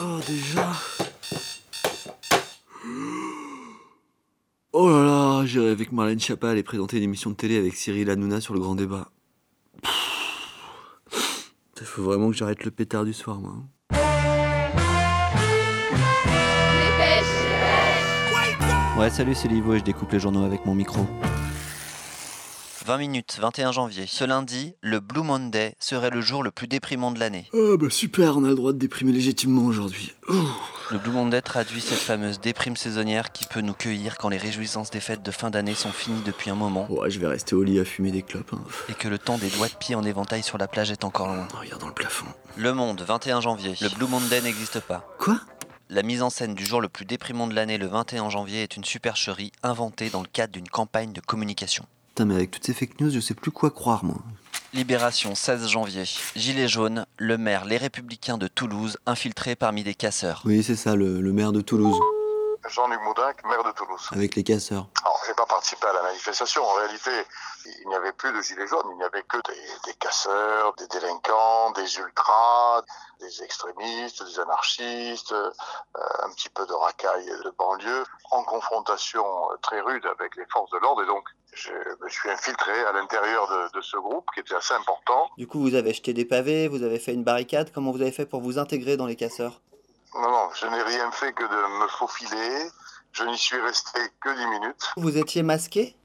Oh, déjà Oh là là, j'ai rêvé que Marlène Schiappa allait présenter une émission de télé avec Cyril Hanouna sur le grand débat. Il faut vraiment que j'arrête le pétard du soir, moi. Ouais, salut, c'est Livo et je découpe les journaux avec mon micro. 20 minutes, 21 janvier. Ce lundi, le Blue Monday serait le jour le plus déprimant de l'année. Oh bah super, on a le droit de déprimer légitimement aujourd'hui. Oh. Le Blue Monday traduit cette fameuse déprime saisonnière qui peut nous cueillir quand les réjouissances des fêtes de fin d'année sont finies depuis un moment. Ouais, je vais rester au lit à fumer des clopes. hein. Et que le temps des doigts de pied en éventail sur la plage est encore loin. Oh, Regarde dans le plafond. Le Monde, 21 janvier. Le Blue Monday n'existe pas. Quoi? La mise en scène du jour le plus déprimant de l'année, le 21 janvier, est une supercherie inventée dans le cadre d'une campagne de communication. Putain, mais avec toutes ces fake news, je sais plus quoi croire, moi. Libération, 16 janvier. Gilets jaunes, le maire Les Républicains de Toulouse, infiltré parmi des casseurs. Oui, c'est ça, le, le maire de Toulouse, Jean-Luc Moudinque, maire de Toulouse. avec les casseurs. Alors, j'ai pas participé à la manifestation. En réalité, il n'y avait plus de gilets jaunes. Il n'y avait que des, des casseurs, des délinquants, des ultras, des extrémistes, des anarchistes, euh, un petit peu de racailles de banlieue, en confrontation très rude avec les forces de l'ordre. Et donc, je me suis infiltré à l'intérieur de, de ce groupe qui était assez important. Du coup, vous avez jeté des pavés, vous avez fait une barricade. Comment vous avez fait pour vous intégrer dans les casseurs? Non, non, je n'ai rien fait que de me faufiler. Je n'y suis resté que 10 minutes. Vous étiez masqué?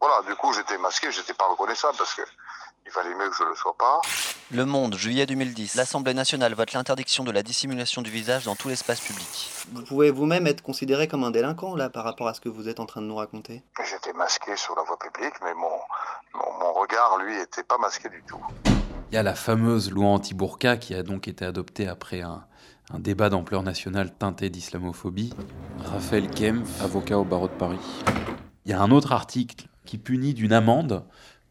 Voilà, du coup, j'étais masqué, j'étais pas reconnaissable parce que il fallait mieux que je le sois pas. Le Monde, juillet 2010. L'Assemblée nationale vote l'interdiction de la dissimulation du visage dans tout l'espace public. Vous pouvez vous-même être considéré comme un délinquant, là, par rapport à ce que vous êtes en train de nous raconter? J'étais masqué sur la voie publique, mais mon, mon, mon regard, lui, était pas masqué du tout. Il y a la fameuse loi anti-burqa qui a donc été adoptée après un, débat d'ampleur nationale teinté d'islamophobie. Raphaël Kempf, avocat au barreau de Paris. Il y a un autre article qui punit d'une amende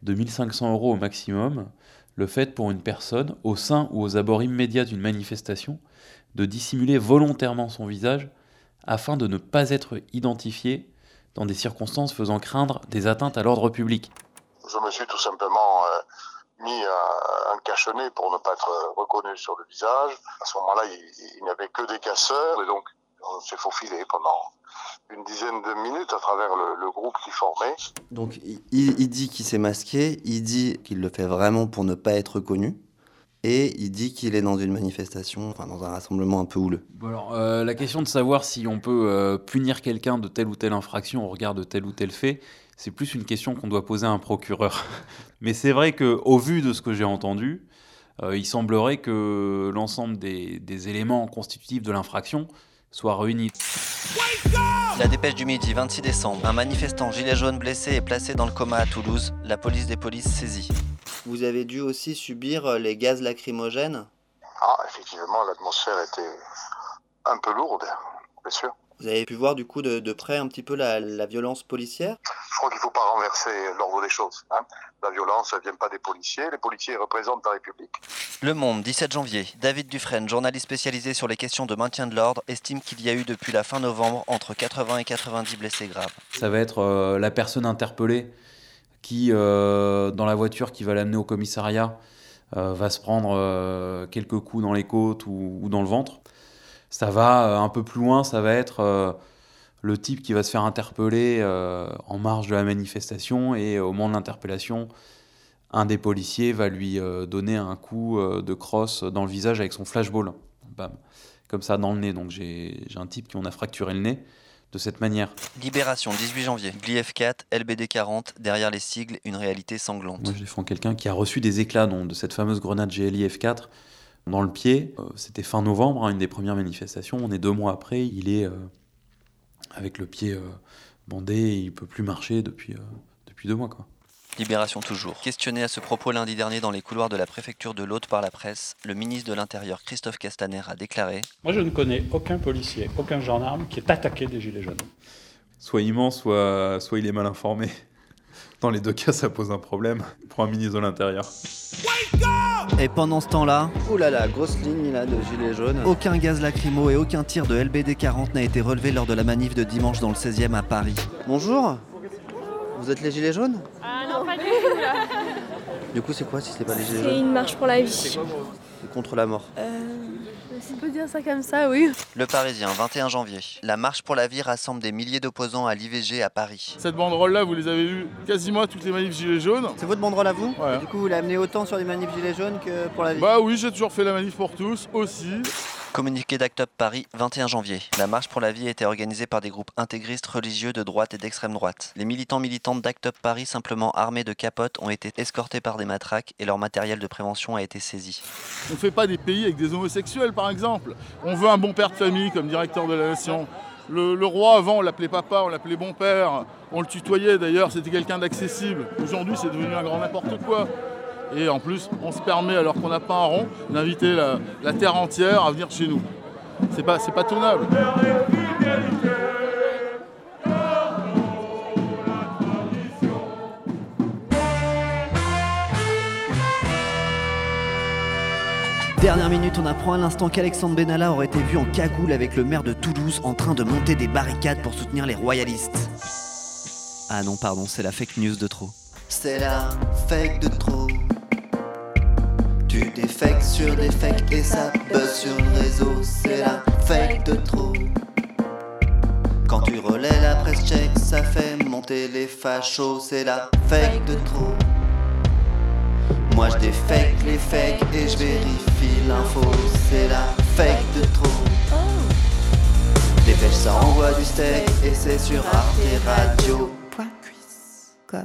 de 1500 euros au maximum le fait pour une personne, au sein ou aux abords immédiats d'une manifestation, de dissimuler volontairement son visage afin de ne pas être identifié dans des circonstances faisant craindre des atteintes à l'ordre public. Je me suis tout simplement euh, mis un, un cache-nez pour ne pas être reconnu sur le visage. À ce moment-là, il, il n'y avait que des casseurs, et donc on s'est faufilé pendant une dizaine de minutes à travers le, le groupe qui formait. Donc, il, il dit qu'il s'est masqué, il dit qu'il le fait vraiment pour ne pas être connu, et il dit qu'il est dans une manifestation, enfin dans un rassemblement un peu houleux. Bon alors, euh, la question de savoir si on peut euh, punir quelqu'un de telle ou telle infraction au regard de tel ou tel fait, c'est plus une question qu'on doit poser à un procureur. Mais c'est vrai que, au vu de ce que j'ai entendu, euh, il semblerait que l'ensemble des, des éléments constitutifs de l'infraction soient réunis. La dépêche du midi, 26 décembre. Un manifestant gilet jaune blessé est placé dans le coma à Toulouse. La police des polices saisie. Vous avez dû aussi subir euh, les gaz lacrymogènes? Ah, effectivement, l'atmosphère était un peu lourde, bien sûr. Vous avez pu voir du coup de, de près un petit peu la, la violence policière? Je crois qu'il ne faut pas renverser l'ordre des choses. hein. La violence, elle vient pas des policiers. Les policiers représentent la République. Le Monde, 17 janvier. David Dufresne, journaliste spécialisé sur les questions de maintien de l'ordre, estime qu'il y a eu depuis la fin novembre entre 80 et 90 blessés graves. Ça va être euh, la personne interpellée qui, euh, dans la voiture qui va l'amener au commissariat, euh, va se prendre euh, quelques coups dans les côtes ou, ou dans le ventre. Ça va euh, un peu plus loin, ça va être euh, le type qui va se faire interpeller euh, en marge de la manifestation et au moment de l'interpellation, un des policiers va lui donner un coup de crosse dans le visage avec son flashball. Bam. Comme ça dans le nez. Donc j'ai un type qui en a fracturé le nez de cette manière. Libération, 18 janvier. GLIF4, LBD40, derrière les sigles, une réalité sanglante. Moi, je défends quelqu'un qui a reçu des éclats donc, de cette fameuse grenade GLI F4 dans le pied. Euh, C'était fin novembre, hein, une des premières manifestations. On est deux mois après. Il est euh, avec le pied euh, bandé il peut plus marcher depuis, euh, depuis deux mois. Quoi. Libération toujours. Questionné à ce propos lundi dernier dans les couloirs de la préfecture de l'Aude par la presse, le ministre de l'Intérieur Christophe Castaner a déclaré Moi, je ne connais aucun policier, aucun gendarme qui est attaqué des Gilets jaunes. Soit il ment, soit, soit il est mal informé. Dans les deux cas, ça pose un problème pour un ministre de l'Intérieur. Et pendant ce temps-là, Ouh là là, grosse ligne là de gilets jaunes. aucun gaz lacrymo et aucun tir de LBD 40 n'a été relevé lors de la manif de dimanche dans le 16e à Paris. Bonjour Vous êtes les gilets jaunes? Ah non, pas du tout là. Du coup, c'est quoi si c'est pas les gilets C'est jaunes? une marche pour la vie. Contre la mort. Euh, On peut dire ça comme ça, oui. Le Parisien, 21 janvier. La marche pour la vie rassemble des milliers d'opposants à l'IVG à Paris. Cette banderole-là, vous les avez vues quasiment à toutes les manifs Gilets jaunes. C'est votre banderole à vous Ouais. Du coup, vous l'amenez autant sur les manifs Gilets jaunes que pour la vie Bah oui, j'ai toujours fait la manif pour tous aussi. Communiqué d'Act Up Paris, 21 janvier. La marche pour la vie a été organisée par des groupes intégristes religieux de droite et d'extrême droite. Les militants militantes d'Act Up Paris, simplement armés de capotes, ont été escortés par des matraques et leur matériel de prévention a été saisi. On fait pas des pays avec des homosexuels, par exemple. On veut un bon père de famille comme directeur de la nation. Le roi, avant, on l'appelait papa, on l'appelait bon père. On le tutoyait d'ailleurs, c'était quelqu'un d'accessible. Aujourd'hui, c'est devenu un grand n'importe quoi. Et en plus, on se permet, alors qu'on n'a pas un rond, d'inviter la, la terre entière à venir chez nous. C'est pas, c'est pas tenable. Dernière minute, on apprend à l'instant qu'Alexandre Benalla aurait été vu en cagoule avec le maire de Toulouse en train de monter des barricades pour soutenir les royalistes. Ah non, pardon, c'est la fake news de trop. C'est la fake de trop. Fakes sur des fakes et ça buzz sur le réseau. C'est la fake de trop. Quand tu relais la presse tchèque, ça fait monter les fachos. C'est la fake de trop. Moi je défake les fakes et je vérifie l'info. C'est la fake de trop. Dépêche ça envoie du steak et c'est sur Arte Radio. Point